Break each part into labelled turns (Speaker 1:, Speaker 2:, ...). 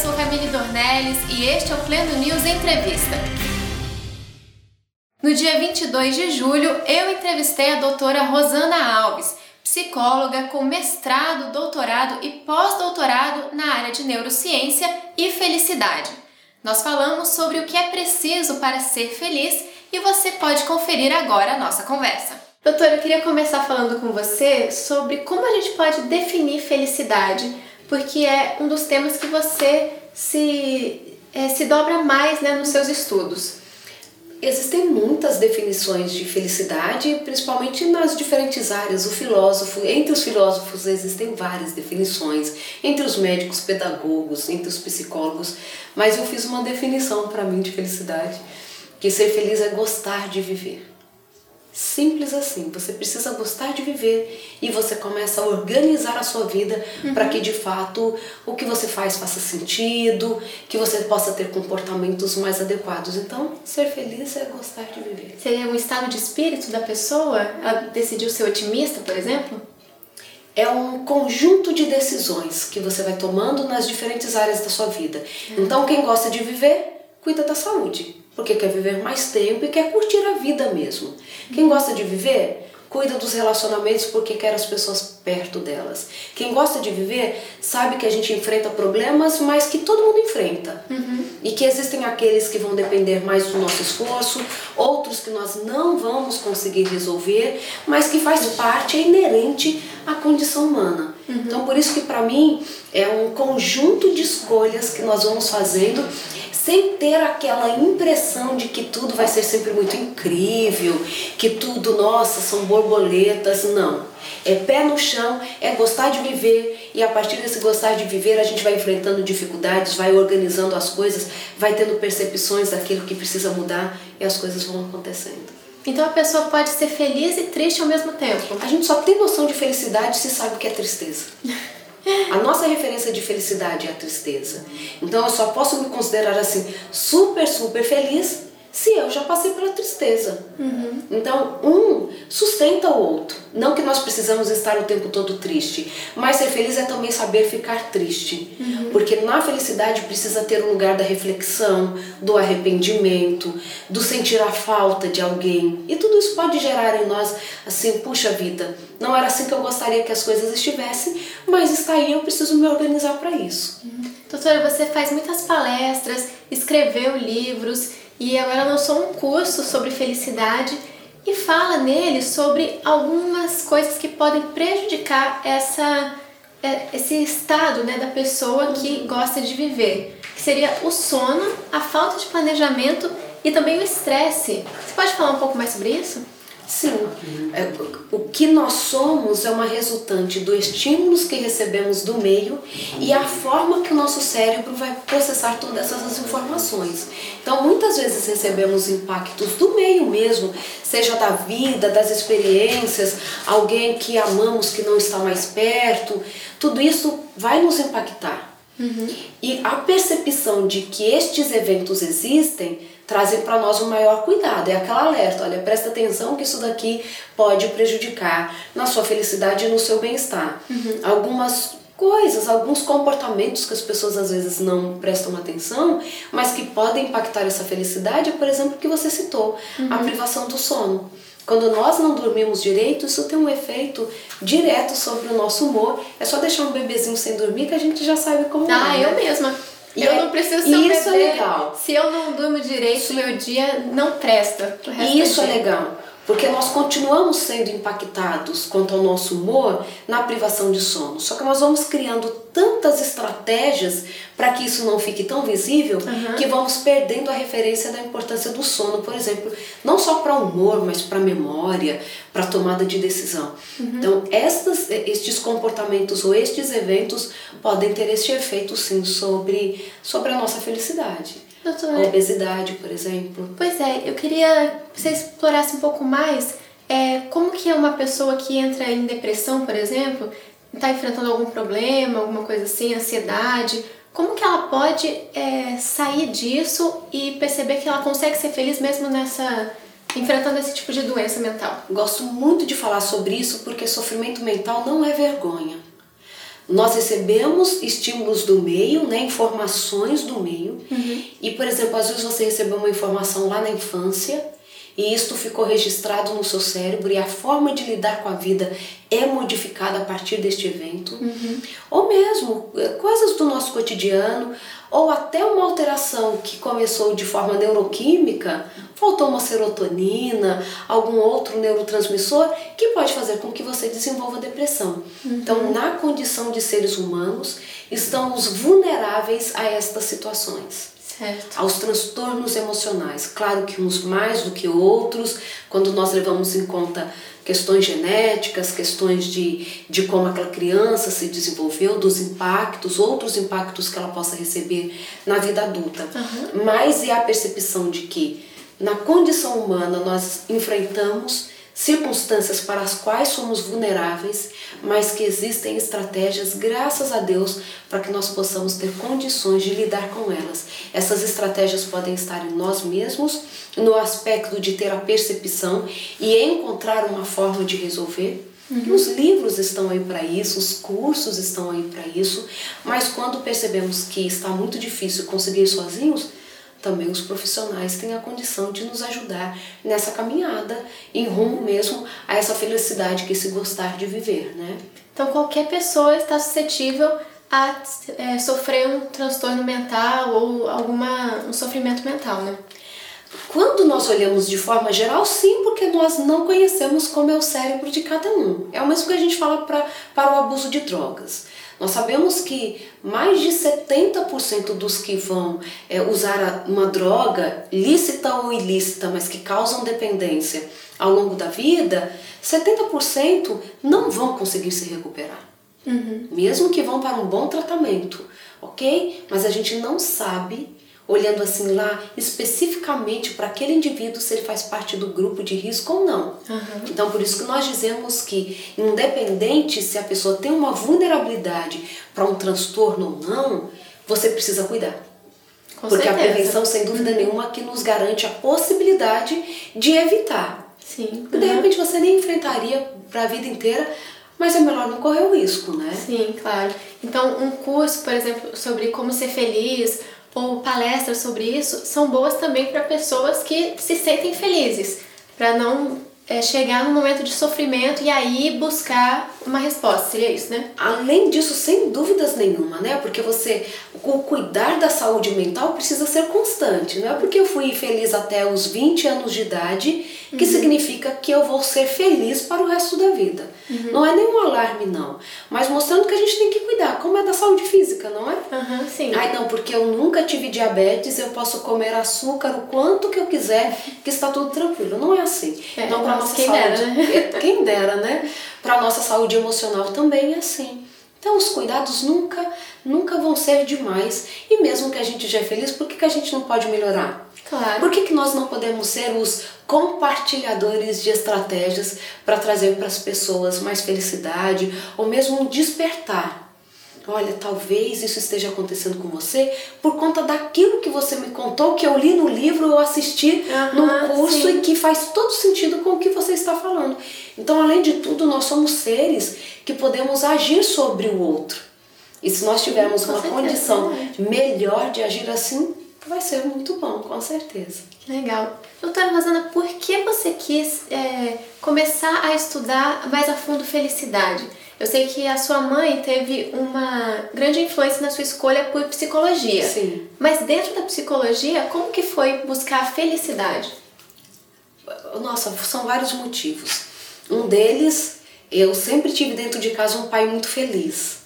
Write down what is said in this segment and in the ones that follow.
Speaker 1: sou Camille Dornelles e este é o Pleno News Entrevista. No dia 22 de julho, eu entrevistei a doutora Rosana Alves, psicóloga com mestrado, doutorado e pós-doutorado na área de neurociência e felicidade. Nós falamos sobre o que é preciso para ser feliz e você pode conferir agora a nossa conversa. Doutora, eu queria começar falando com você sobre como a gente pode definir felicidade, porque é um dos temas que você se, é, se dobra mais né, nos seus estudos.
Speaker 2: Existem muitas definições de felicidade, principalmente nas diferentes áreas. O filósofo, entre os filósofos existem várias definições, entre os médicos, pedagogos, entre os psicólogos, mas eu fiz uma definição para mim de felicidade, que ser feliz é gostar de viver. Simples assim. Você precisa gostar de viver e você começa a organizar a sua vida uhum. para que de fato o que você faz faça sentido, que você possa ter comportamentos mais adequados. Então, ser feliz é gostar de viver.
Speaker 1: Seria um estado de espírito da pessoa? Ela decidiu ser otimista, por exemplo?
Speaker 2: é um conjunto de decisões que você vai tomando nas diferentes áreas da sua vida. Uhum. Então, quem gosta de viver, cuida da saúde porque quer viver mais tempo e quer curtir a vida mesmo. Quem gosta de viver, cuida dos relacionamentos porque quer as pessoas perto delas. Quem gosta de viver sabe que a gente enfrenta problemas, mas que todo mundo enfrenta. Uhum. E que existem aqueles que vão depender mais do nosso esforço, outros que nós não vamos conseguir resolver, mas que faz parte, é inerente à condição humana. Uhum. Então, por isso que para mim é um conjunto de escolhas que nós vamos fazendo sem ter aquela impressão de que tudo vai ser sempre muito incrível, que tudo, nossa, são borboletas. Não. É pé no chão, é gostar de viver e a partir desse gostar de viver a gente vai enfrentando dificuldades, vai organizando as coisas, vai tendo percepções daquilo que precisa mudar e as coisas vão acontecendo.
Speaker 1: Então a pessoa pode ser feliz e triste ao mesmo tempo.
Speaker 2: A gente só tem noção de felicidade se sabe o que é tristeza. A nossa referência de felicidade é a tristeza. Então eu só posso me considerar assim super, super feliz se eu já passei pela tristeza. Uhum. Então, um sustenta o outro. Não que nós precisamos estar o tempo todo triste, mas ser feliz é também saber ficar triste. Uhum. Porque na felicidade precisa ter um lugar da reflexão, do arrependimento, do sentir a falta de alguém. E tudo isso pode gerar em nós assim, puxa vida, não era assim que eu gostaria que as coisas estivessem, mas está aí, eu preciso me organizar para isso.
Speaker 1: Uhum. Doutora, você faz muitas palestras, escreveu livros e agora lançou um curso sobre felicidade e fala nele sobre algumas coisas que podem prejudicar essa, é, esse estado né, da pessoa que gosta de viver, que seria o sono, a falta de planejamento e também o estresse. Você pode falar um pouco mais sobre isso?
Speaker 2: Sim, é, o que nós somos é uma resultante dos estímulos que recebemos do meio e a forma que o nosso cérebro vai processar todas essas informações. Então, muitas vezes recebemos impactos do meio mesmo, seja da vida, das experiências, alguém que amamos que não está mais perto, tudo isso vai nos impactar. Uhum. E a percepção de que estes eventos existem trazem para nós um maior cuidado. É aquela alerta, olha, presta atenção que isso daqui pode prejudicar na sua felicidade e no seu bem-estar. Uhum. Algumas coisas, alguns comportamentos que as pessoas às vezes não prestam atenção, mas que podem impactar essa felicidade, por exemplo, que você citou, uhum. a privação do sono. Quando nós não dormimos direito, isso tem um efeito direto sobre o nosso humor. É só deixar um bebezinho sem dormir que a gente já sabe como
Speaker 1: ah, é. Ah, eu né? mesma. E eu não preciso ser um isso é bebê. é legal. Se eu não durmo direito, meu dia não presta.
Speaker 2: Isso é legal. Porque nós continuamos sendo impactados quanto ao nosso humor na privação de sono. Só que nós vamos criando tantas estratégias para que isso não fique tão visível uhum. que vamos perdendo a referência da importância do sono, por exemplo, não só para o humor, mas para a memória, para a tomada de decisão. Uhum. Então, estas, estes comportamentos ou estes eventos podem ter este efeito sim sobre, sobre a nossa felicidade. Doutora, a obesidade, por exemplo.
Speaker 1: Pois é, eu queria que você explorasse um pouco mais é, como que é uma pessoa que entra em depressão, por exemplo, está enfrentando algum problema, alguma coisa assim, ansiedade, como que ela pode é, sair disso e perceber que ela consegue ser feliz mesmo nessa enfrentando esse tipo de doença mental?
Speaker 2: Gosto muito de falar sobre isso porque sofrimento mental não é vergonha. Nós recebemos estímulos do meio, né, informações do meio. Uhum. E, por exemplo, às vezes você recebeu uma informação lá na infância e isto ficou registrado no seu cérebro e a forma de lidar com a vida é modificada a partir deste evento. Uhum. Ou mesmo eh, coisas do nosso cotidiano, ou até uma alteração que começou de forma neuroquímica, faltou uma serotonina, algum outro neurotransmissor que pode fazer com que você desenvolva depressão. Uhum. Então, na condição de seres humanos, estamos vulneráveis a estas situações.
Speaker 1: Certo.
Speaker 2: aos transtornos emocionais. Claro que uns mais do que outros, quando nós levamos em conta questões genéticas, questões de, de como aquela criança se desenvolveu, dos impactos, outros impactos que ela possa receber na vida adulta. Uhum. Mas é a percepção de que na condição humana nós enfrentamos circunstâncias para as quais somos vulneráveis, mas que existem estratégias, graças a Deus, para que nós possamos ter condições de lidar com elas. Essas estratégias podem estar em nós mesmos, no aspecto de ter a percepção e encontrar uma forma de resolver. Uhum. Os livros estão aí para isso, os cursos estão aí para isso, mas quando percebemos que está muito difícil conseguir sozinhos, também os profissionais têm a condição de nos ajudar nessa caminhada em rumo mesmo a essa felicidade que se gostar de viver, né?
Speaker 1: Então qualquer pessoa está suscetível a é, sofrer um transtorno mental ou alguma um sofrimento mental, né?
Speaker 2: Quando nós olhamos de forma geral, sim, porque nós não conhecemos como é o cérebro de cada um. É o mesmo que a gente fala pra, para o abuso de drogas. Nós sabemos que mais de 70% dos que vão é, usar uma droga, lícita ou ilícita, mas que causam dependência ao longo da vida, 70% não vão conseguir se recuperar. Uhum. Mesmo que vão para um bom tratamento, ok? Mas a gente não sabe olhando assim lá especificamente para aquele indivíduo se ele faz parte do grupo de risco ou não. Uhum. Então, por isso que nós dizemos que, independente se a pessoa tem uma vulnerabilidade para um transtorno ou não, você precisa cuidar. Com Porque certeza. a prevenção, sem dúvida uhum. nenhuma, que nos garante a possibilidade de evitar.
Speaker 1: Sim.
Speaker 2: De uhum. repente você nem enfrentaria para a vida inteira, mas é melhor não correr o risco, né?
Speaker 1: Sim, claro. Então, um curso, por exemplo, sobre como ser feliz ou palestras sobre isso são boas também para pessoas que se sentem felizes, para não é, chegar no momento de sofrimento e aí buscar uma resposta, seria isso, né?
Speaker 2: Além disso, sem dúvidas nenhuma, né? Porque você, o cuidar da saúde mental precisa ser constante. Não é porque eu fui feliz até os 20 anos de idade que uhum. significa que eu vou ser feliz para o resto da vida. Uhum. Não é nenhum alarme, não. Mas mostrando que a gente tem que cuidar, como é da saúde física, não é?
Speaker 1: Uhum, sim.
Speaker 2: Ai, não, porque eu nunca tive diabetes, eu posso comer açúcar o quanto que eu quiser, que está tudo tranquilo. Não é assim.
Speaker 1: É, então, para nossa quem saúde. Dera, né?
Speaker 2: Quem dera, né? Para nossa saúde emocional também é assim. Então os cuidados nunca, nunca vão ser demais. E mesmo que a gente já é feliz, por que, que a gente não pode melhorar?
Speaker 1: Claro.
Speaker 2: Por que, que nós não podemos ser os compartilhadores de estratégias para trazer para as pessoas mais felicidade ou mesmo um despertar? Olha, talvez isso esteja acontecendo com você por conta daquilo que você me contou, que eu li no livro ou assisti uhum, no curso sim. e que faz todo sentido com o que você está falando. Então, além de tudo, nós somos seres que podemos agir sobre o outro. E se nós tivermos uma condição melhor de agir assim, vai ser muito bom, com certeza.
Speaker 1: Legal. Doutora Rosana, por que você quis é, começar a estudar mais a fundo felicidade? Eu sei que a sua mãe teve uma grande influência na sua escolha por psicologia.
Speaker 2: Sim.
Speaker 1: Mas dentro da psicologia, como que foi buscar a felicidade?
Speaker 2: Nossa, são vários motivos. Um deles, eu sempre tive dentro de casa um pai muito feliz.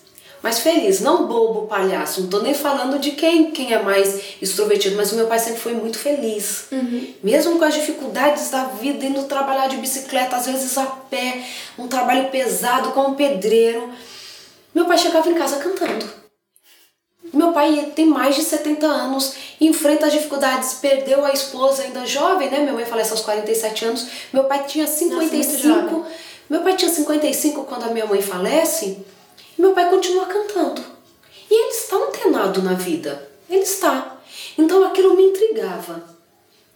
Speaker 2: Mas feliz, não bobo, palhaço. Não tô nem falando de quem, quem é mais extrovertido, mas o meu pai sempre foi muito feliz. Uhum. Mesmo com as dificuldades da vida, indo trabalhar de bicicleta, às vezes a pé, um trabalho pesado como pedreiro. Meu pai chegava em casa cantando. Meu pai tem mais de 70 anos, enfrenta as dificuldades, perdeu a esposa ainda jovem, né? Minha mãe falece aos 47 anos. Meu pai tinha 55. Nossa, meu pai tinha 55 quando a minha mãe falece. Meu pai continua cantando. E ele está antenado na vida. Ele está. Então aquilo me intrigava.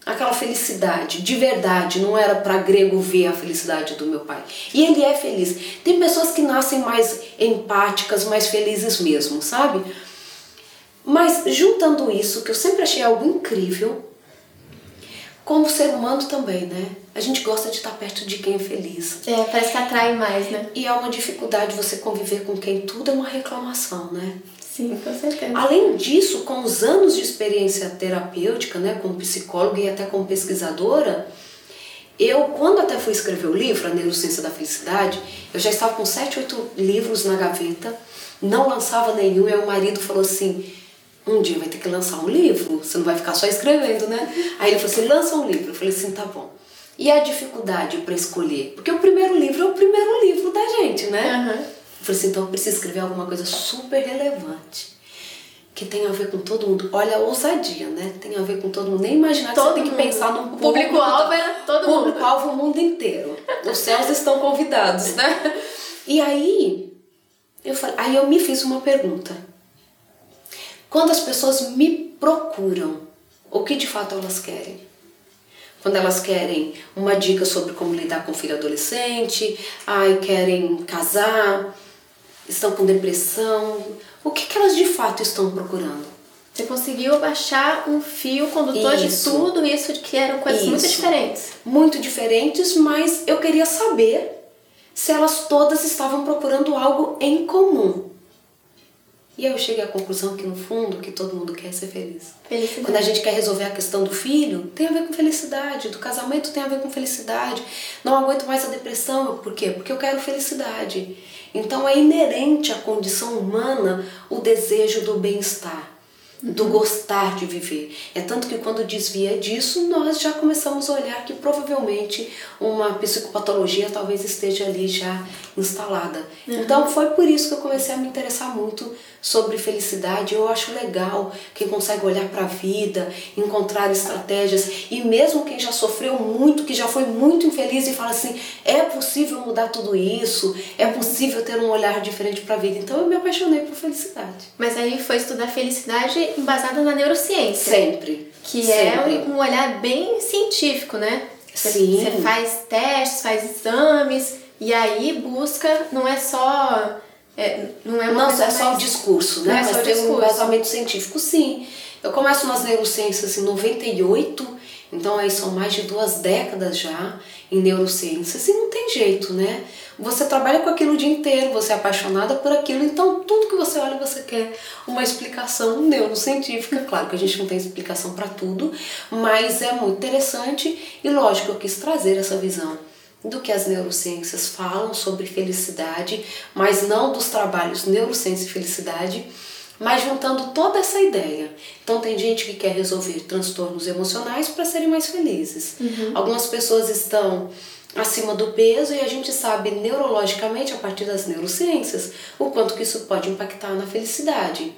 Speaker 2: aquela felicidade de verdade, não era para grego ver a felicidade do meu pai. E ele é feliz. Tem pessoas que nascem mais empáticas, mais felizes mesmo, sabe? Mas juntando isso, que eu sempre achei algo incrível, como ser humano também, né? A gente gosta de estar perto de quem é feliz.
Speaker 1: É, parece que atrai mais, né?
Speaker 2: E é uma dificuldade você conviver com quem tudo é uma reclamação, né?
Speaker 1: Sim, com certeza.
Speaker 2: Além disso, com os anos de experiência terapêutica, né, como psicóloga e até como pesquisadora, eu, quando até fui escrever o livro, A Neurociência da Felicidade, eu já estava com sete, oito livros na gaveta, não lançava nenhum, e o marido falou assim, um dia vai ter que lançar um livro, você não vai ficar só escrevendo, né? Aí ele falou assim, lança um livro. Eu falei assim, tá bom. E a dificuldade para escolher? Porque o primeiro livro é o primeiro livro da gente, né?
Speaker 1: Uhum.
Speaker 2: Eu falei assim, então eu preciso escrever alguma coisa super relevante. Que tenha a ver com todo mundo. Olha a ousadia, né? Tem a ver com todo mundo. Nem imaginar que
Speaker 1: Todo
Speaker 2: você tem que
Speaker 1: mundo.
Speaker 2: pensar num
Speaker 1: O público-alvo era todo mundo.
Speaker 2: Público-alvo o mundo inteiro. Os céus estão convidados, né? E aí, eu falei, aí eu me fiz uma pergunta. Quando as pessoas me procuram, o que de fato elas querem? Quando elas querem uma dica sobre como lidar com o filho adolescente, ai, querem casar, estão com depressão, o que, que elas de fato estão procurando?
Speaker 1: Você conseguiu baixar um fio condutor
Speaker 2: Isso.
Speaker 1: de tudo isso que eram coisas muito
Speaker 2: Isso.
Speaker 1: diferentes.
Speaker 2: Muito diferentes, mas eu queria saber se elas todas estavam procurando algo em comum. E aí eu cheguei à conclusão que no fundo que todo mundo quer ser feliz.
Speaker 1: Felicidade.
Speaker 2: Quando a gente quer resolver a questão do filho, tem a ver com felicidade, do casamento tem a ver com felicidade. Não aguento mais a depressão, por quê? Porque eu quero felicidade. Então é inerente à condição humana o desejo do bem-estar, do gostar de viver. É tanto que quando desvia disso, nós já começamos a olhar que provavelmente uma psicopatologia talvez esteja ali já instalada. Então foi por isso que eu comecei a me interessar muito sobre felicidade. Eu acho legal quem consegue olhar para a vida, encontrar estratégias e mesmo quem já sofreu muito, que já foi muito infeliz e fala assim: é possível mudar tudo isso, é possível ter um olhar diferente para a vida. Então eu me apaixonei por felicidade.
Speaker 1: Mas aí foi estudar felicidade embasada na neurociência.
Speaker 2: Sempre.
Speaker 1: Que
Speaker 2: Sempre.
Speaker 1: é um, olhar bem científico, né?
Speaker 2: Sim.
Speaker 1: Você faz testes, faz exames e aí busca, não é só. é, não é uma
Speaker 2: Não,
Speaker 1: coisa
Speaker 2: é só o discurso,
Speaker 1: Não
Speaker 2: né?
Speaker 1: é só
Speaker 2: Mas
Speaker 1: o
Speaker 2: tem um
Speaker 1: discurso.
Speaker 2: embasamento científico, sim. Eu começo nas neurociências em 98, então aí são mais de duas décadas já em neurociências e não tem jeito, né? Você trabalha com aquilo o dia inteiro, você é apaixonada por aquilo, então tudo que você olha você quer uma explicação neurocientífica. Claro que a gente não tem explicação para tudo, mas é muito interessante e lógico, eu quis trazer essa visão do que as neurociências falam sobre felicidade, mas não dos trabalhos neurociência e felicidade, mas juntando toda essa ideia. Então tem gente que quer resolver transtornos emocionais para serem mais felizes. Algumas pessoas estão acima do peso e a gente sabe neurologicamente a partir das neurociências o quanto que isso pode impactar na felicidade.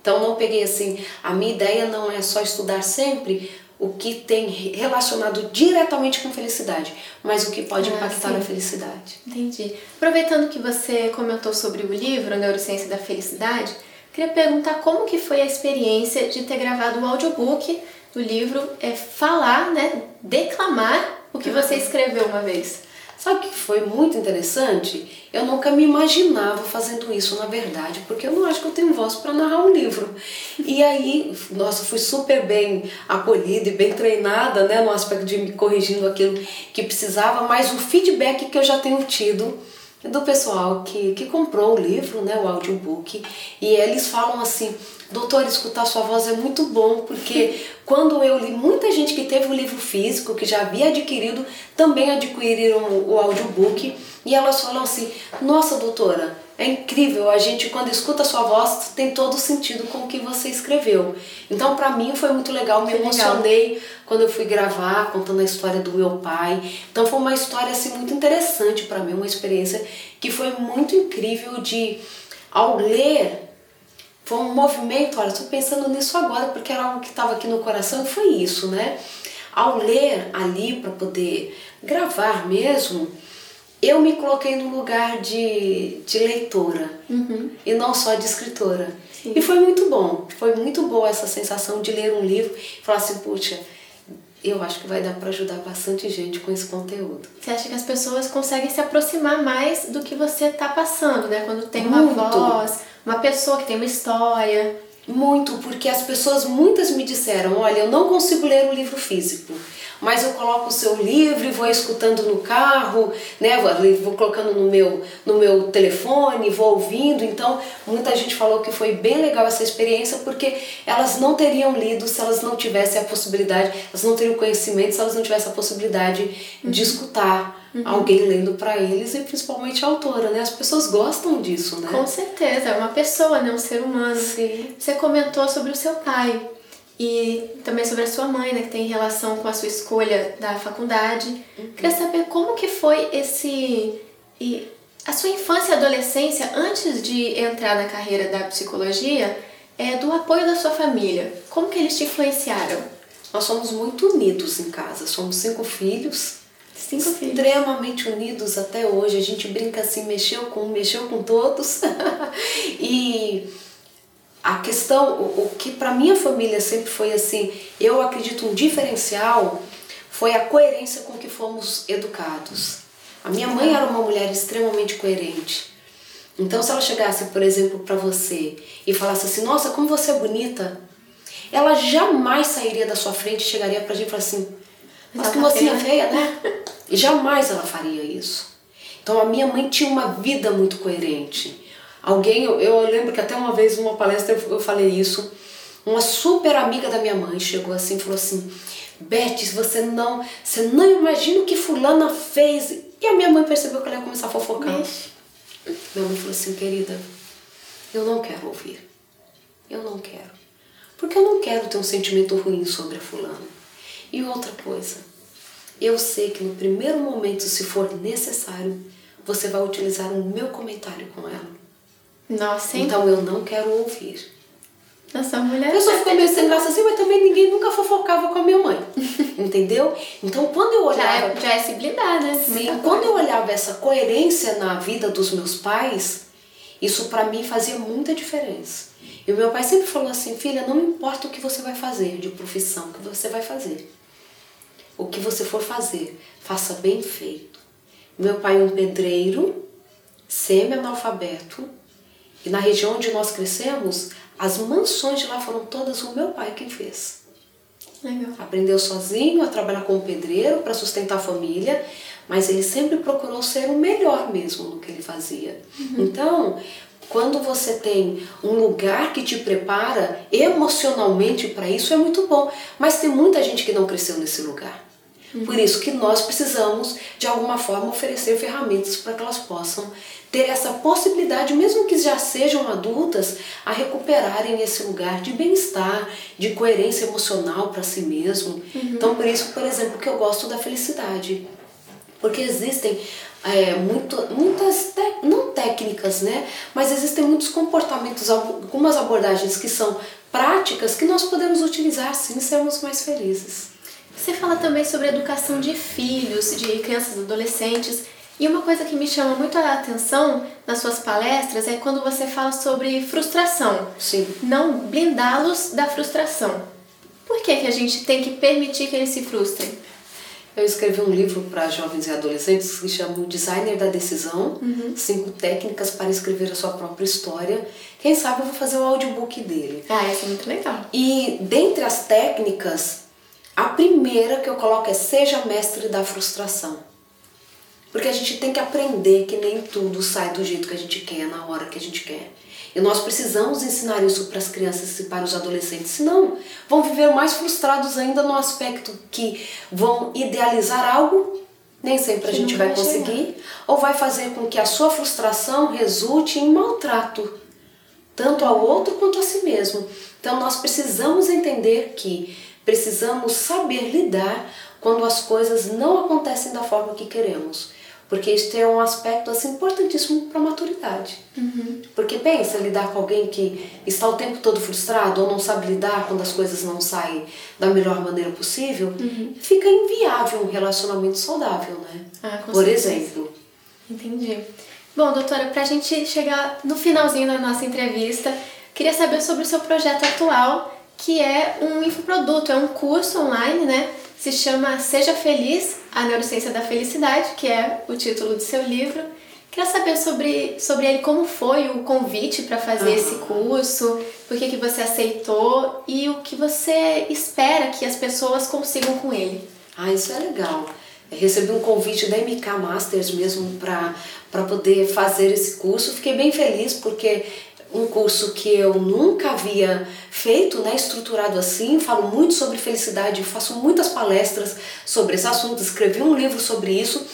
Speaker 2: Então não peguei assim, a minha ideia não é só estudar sempre o que tem relacionado diretamente com felicidade, mas o que pode
Speaker 1: Ah,
Speaker 2: impactar
Speaker 1: sim.
Speaker 2: na felicidade.
Speaker 1: Entendi. Aproveitando que você comentou sobre o livro Neurociência da Felicidade, queria perguntar como que foi a experiência de ter gravado o audiobook do livro, é falar, né, declamar o que você escreveu uma vez.
Speaker 2: Sabe o que foi muito interessante? Eu nunca me imaginava fazendo isso, na verdade, porque eu não acho que eu tenho voz para narrar um livro. E aí, nossa, fui super bem acolhida e bem treinada, né, no aspecto de me corrigindo aquilo que precisava, mas o feedback que eu já tenho tido do pessoal que, que comprou o livro, né, o audiobook, e eles falam assim, doutor, escutar sua voz é muito bom, porque quando eu li, muita gente que teve o livro físico, que já havia adquirido, também adquiriram o, audiobook, e elas falam assim, nossa doutora, é incrível, a gente quando escuta a sua voz tem todo o sentido com o que você escreveu. Então para mim foi muito legal, me
Speaker 1: Que legal.
Speaker 2: emocionei quando eu fui gravar, contando a história do meu pai. Então foi uma história assim muito interessante para mim, uma experiência que foi muito incrível de ao ler foi um movimento, olha, estou pensando nisso agora porque era algo que estava aqui no coração e foi isso, né? Ao ler ali para poder gravar mesmo, eu me coloquei no lugar de, de leitora e não só de escritora. E foi muito bom, foi muito boa essa sensação de ler um livro e falar assim, puxa, eu acho que vai dar para ajudar bastante gente com esse conteúdo.
Speaker 1: Você acha que as pessoas conseguem se aproximar mais do que você está passando, né? Quando tem uma
Speaker 2: Muito.
Speaker 1: voz, uma pessoa que tem uma história.
Speaker 2: Muito, porque as pessoas, muitas me disseram, olha, eu não consigo ler um livro físico, mas eu coloco o seu livro e vou escutando no carro, né? Vou, vou colocando no meu, no meu telefone, vou ouvindo. Então, muita gente falou que foi bem legal essa experiência, porque elas não teriam lido se elas não tivessem a possibilidade, elas não teriam conhecimento se elas não tivessem a possibilidade de escutar alguém lendo para eles e principalmente a autora, né? As pessoas gostam disso, né?
Speaker 1: Com certeza, é uma pessoa, né? Um ser humano.
Speaker 2: Sim.
Speaker 1: Você comentou sobre o seu pai e também sobre a sua mãe, né? Que tem relação com a sua escolha da faculdade. Queria saber como que foi esse... E a sua infância e adolescência, antes de entrar na carreira da psicologia, é do apoio da sua família. Como que eles te influenciaram?
Speaker 2: Nós somos muito unidos em casa, somos cinco filhos.
Speaker 1: Cinco filhos.
Speaker 2: extremamente unidos até hoje. A gente brinca assim, mexeu com um, mexeu com todos. e a questão, o, o que para minha família sempre foi assim, eu acredito um diferencial foi a coerência com que fomos educados. A minha mãe era uma mulher extremamente coerente. Então, se ela chegasse, por exemplo, para você e falasse assim: Nossa, como você é bonita, ela jamais sairia da sua frente e chegaria pra gente e falasse assim: Mas que
Speaker 1: Ela tá
Speaker 2: mocinha
Speaker 1: feia,
Speaker 2: feia, né? E jamais ela faria isso. Então, a minha mãe tinha uma vida muito coerente. Alguém, eu, eu lembro que até uma vez numa palestra eu, eu falei isso. Uma super amiga da minha mãe chegou assim e falou assim: Beth, você não, você não imagina o que fulana fez. E a minha mãe percebeu que ela ia começar a fofocar.
Speaker 1: Mexe.
Speaker 2: Minha mãe falou assim, querida, eu não quero ouvir. Eu não quero. Porque eu não quero ter um sentimento ruim sobre a fulana. E outra coisa, eu sei que no primeiro momento, se for necessário, você vai utilizar o meu comentário com ela.
Speaker 1: Nossa, hein?
Speaker 2: Então eu não quero ouvir.
Speaker 1: Nossa, mulher.
Speaker 2: pessoa ficou meio sem graça assim, mas também ninguém nunca fofocava com a minha mãe. Entendeu? Então quando eu
Speaker 1: Já
Speaker 2: olhava
Speaker 1: é, já é se blindar, né?
Speaker 2: Sim,
Speaker 1: Muita
Speaker 2: quando
Speaker 1: coisa.
Speaker 2: eu olhava essa coerência na vida dos meus pais, isso pra mim fazia muita diferença. E o meu pai sempre falou assim, filha, não importa o que você vai fazer de profissão, o que você vai fazer. O que você for fazer, faça bem feito. Meu pai é um pedreiro, semi-analfabeto, e na região onde nós crescemos, as mansões de lá foram todas o meu pai quem fez.
Speaker 1: Legal.
Speaker 2: Aprendeu sozinho a trabalhar como pedreiro para sustentar a família, mas ele sempre procurou ser o melhor mesmo no que ele fazia. Então, quando você tem um lugar que te prepara emocionalmente para isso, é muito bom. Mas tem muita gente que não cresceu nesse lugar. Por isso que nós precisamos, de alguma forma, oferecer ferramentas para que elas possam ter essa possibilidade, mesmo que já sejam adultas, a recuperarem esse lugar de bem-estar, de coerência emocional para si mesmo. Então, por isso, por exemplo, que eu gosto da felicidade. Porque existem é, muito, muitas, te- não técnicas, né? Mas existem muitos comportamentos, algumas abordagens que são práticas que nós podemos utilizar sim sermos mais felizes.
Speaker 1: Você fala também sobre educação de filhos, de crianças e adolescentes. E uma coisa que me chama muito a atenção nas suas palestras é quando você fala sobre frustração.
Speaker 2: Sim.
Speaker 1: Não blindá-los da frustração. Por que, que a gente tem que permitir que eles se frustrem?
Speaker 2: Eu escrevi um livro para jovens e adolescentes que chama O Designer da Decisão, cinco técnicas para escrever a sua própria história. Quem sabe eu vou fazer o audiobook dele.
Speaker 1: Ah, isso é muito legal.
Speaker 2: E dentre as técnicas, a primeira que eu coloco é seja mestre da frustração. Porque a gente tem que aprender que nem tudo sai do jeito que a gente quer, na hora que a gente quer. E nós precisamos ensinar isso para as crianças e para os adolescentes, senão vão viver mais frustrados ainda no aspecto que vão idealizar algo, nem sempre a
Speaker 1: Que
Speaker 2: gente vai
Speaker 1: vai
Speaker 2: conseguir, ou vai fazer com que a sua frustração resulte em maltrato tanto ao outro quanto a si mesmo. Então nós precisamos entender que precisamos saber lidar quando as coisas não acontecem da forma que queremos. Porque isso é um aspecto assim, importantíssimo para a maturidade. Porque pensa, lidar com alguém que está o tempo todo frustrado ou não sabe lidar quando as coisas não saem da melhor maneira possível, fica inviável um relacionamento saudável, né?
Speaker 1: Ah, com
Speaker 2: Por
Speaker 1: certeza.
Speaker 2: exemplo.
Speaker 1: Entendi. Bom, doutora, para a gente chegar no finalzinho da nossa entrevista, queria saber sobre o seu projeto atual, que é um infoproduto, é um curso online, né? se chama Seja Feliz, a Neurociência da Felicidade, que é o título do seu livro. Queria saber sobre, sobre ele, como foi o convite para fazer uhum. esse curso, por que, que você aceitou e o que você espera que as pessoas consigam com ele.
Speaker 2: Ah, isso é legal. Eu recebi um convite da MK Masters mesmo para poder fazer esse curso. Fiquei bem feliz porque um curso que eu nunca havia feito, né, estruturado assim, falo muito sobre felicidade, faço muitas palestras sobre esse assunto, escrevi um livro sobre isso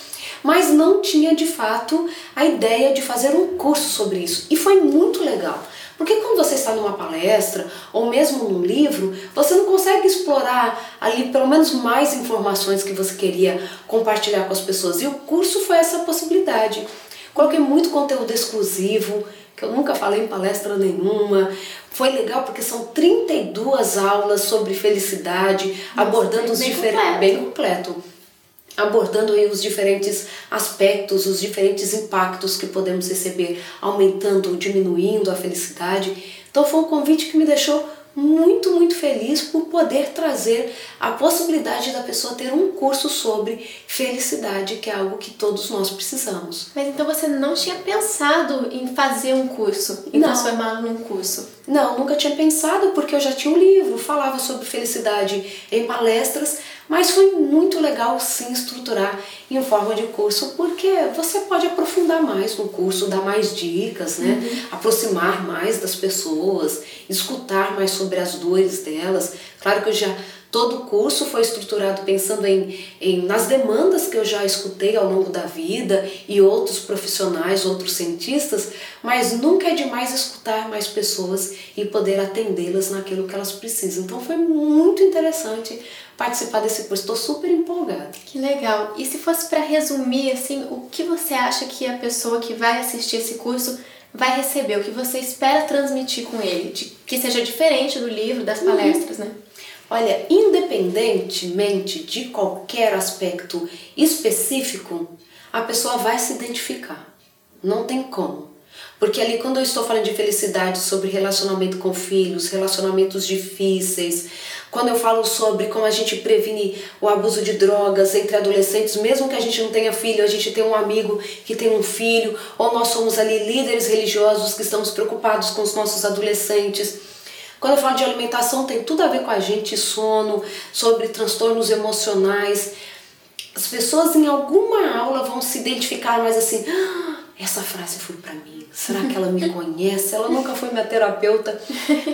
Speaker 2: mas não tinha de fato a ideia de fazer um curso sobre isso. E foi muito legal. Porque quando você está numa palestra ou mesmo num livro, você não consegue explorar ali pelo menos mais informações que você queria compartilhar com as pessoas. E o curso foi essa possibilidade. Coloquei muito conteúdo exclusivo, que eu nunca falei em palestra nenhuma. Foi legal porque são 32 aulas sobre felicidade, Nossa, abordando os diferentes. Bem completo abordando aí os diferentes aspectos, os diferentes impactos que podemos receber, aumentando ou diminuindo a felicidade. Então foi um convite que me deixou muito, muito feliz por poder trazer a possibilidade da pessoa ter um curso sobre felicidade, que é algo que todos nós precisamos.
Speaker 1: Mas então você não tinha pensado em fazer um curso, em transformá-lo num curso?
Speaker 2: Não, nunca tinha pensado porque eu já tinha um livro, falava sobre felicidade em palestras, mas foi muito legal sim estruturar em forma de curso, porque você pode aprofundar mais no curso, dar mais dicas, né? Uhum. aproximar mais das pessoas, escutar mais sobre as dores delas. Claro que eu já Todo o curso foi estruturado pensando em, em, nas demandas que eu já escutei ao longo da vida e outros profissionais, outros cientistas, mas nunca é demais escutar mais pessoas e poder atendê-las naquilo que elas precisam. Então foi muito interessante participar desse curso. Estou super empolgada.
Speaker 1: Que legal. E se fosse para resumir assim, o que você acha que a pessoa que vai assistir esse curso vai receber? O que você espera transmitir com ele? De, que seja diferente do livro, das uhum. palestras, uhum. né?
Speaker 2: Olha, independentemente de qualquer aspecto específico, a pessoa vai se identificar. Não tem como. Porque ali, quando eu estou falando de felicidade, sobre relacionamento com filhos, relacionamentos difíceis, quando eu falo sobre como a gente previne o abuso de drogas entre adolescentes, mesmo que a gente não tenha filho, a gente tem um amigo que tem um filho, ou nós somos ali líderes religiosos que estamos preocupados com os nossos adolescentes quando eu falo de alimentação, tem tudo a ver com a gente, sono, sobre transtornos emocionais. As pessoas em alguma aula vão se identificar mais assim, ah, essa frase foi para mim. Será que ela me conhece? Ela nunca foi minha terapeuta,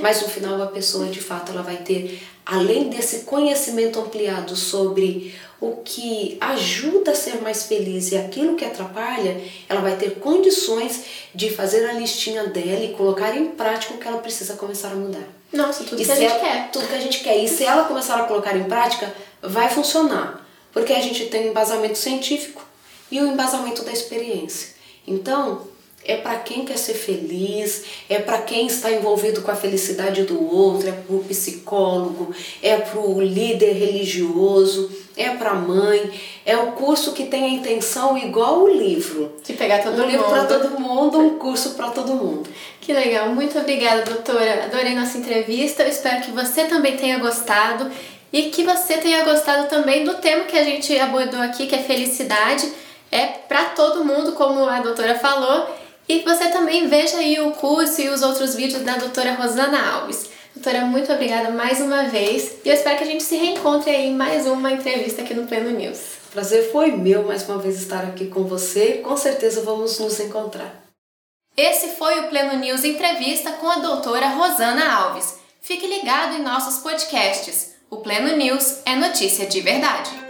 Speaker 2: mas no final a pessoa de fato ela vai ter, além desse conhecimento ampliado sobre o que ajuda a ser mais feliz e aquilo que atrapalha, ela vai ter condições de fazer a listinha dela e colocar em prática o que ela precisa começar a mudar.
Speaker 1: Nossa, tudo e que a gente ela, quer.
Speaker 2: Tudo que a gente quer. E se ela começar a colocar em prática, vai funcionar. Porque a gente tem o embasamento científico e o embasamento da experiência. Então, é para quem quer ser feliz, é para quem está envolvido com a felicidade do outro, é para o psicólogo, é para o líder religioso, é para a mãe. É o curso que tem a intenção igual o livro.
Speaker 1: De pegar todo um mundo.
Speaker 2: Um livro para todo mundo, um curso para todo mundo.
Speaker 1: Que legal, muito obrigada, doutora. Adorei nossa entrevista. Eu espero que você também tenha gostado e que você tenha gostado também do tema que a gente abordou aqui, que é felicidade. É para todo mundo, como a doutora falou. E você também veja aí o curso e os outros vídeos da doutora Rosana Alves. Doutora, muito obrigada mais uma vez e eu espero que a gente se reencontre aí em mais uma entrevista aqui no Pleno News.
Speaker 2: Prazer foi meu mais uma vez estar aqui com você. Com certeza vamos nos encontrar.
Speaker 1: Esse foi o Pleno News Entrevista com a doutora Rosana Alves. Fique ligado em nossos podcasts. O Pleno News é notícia de verdade.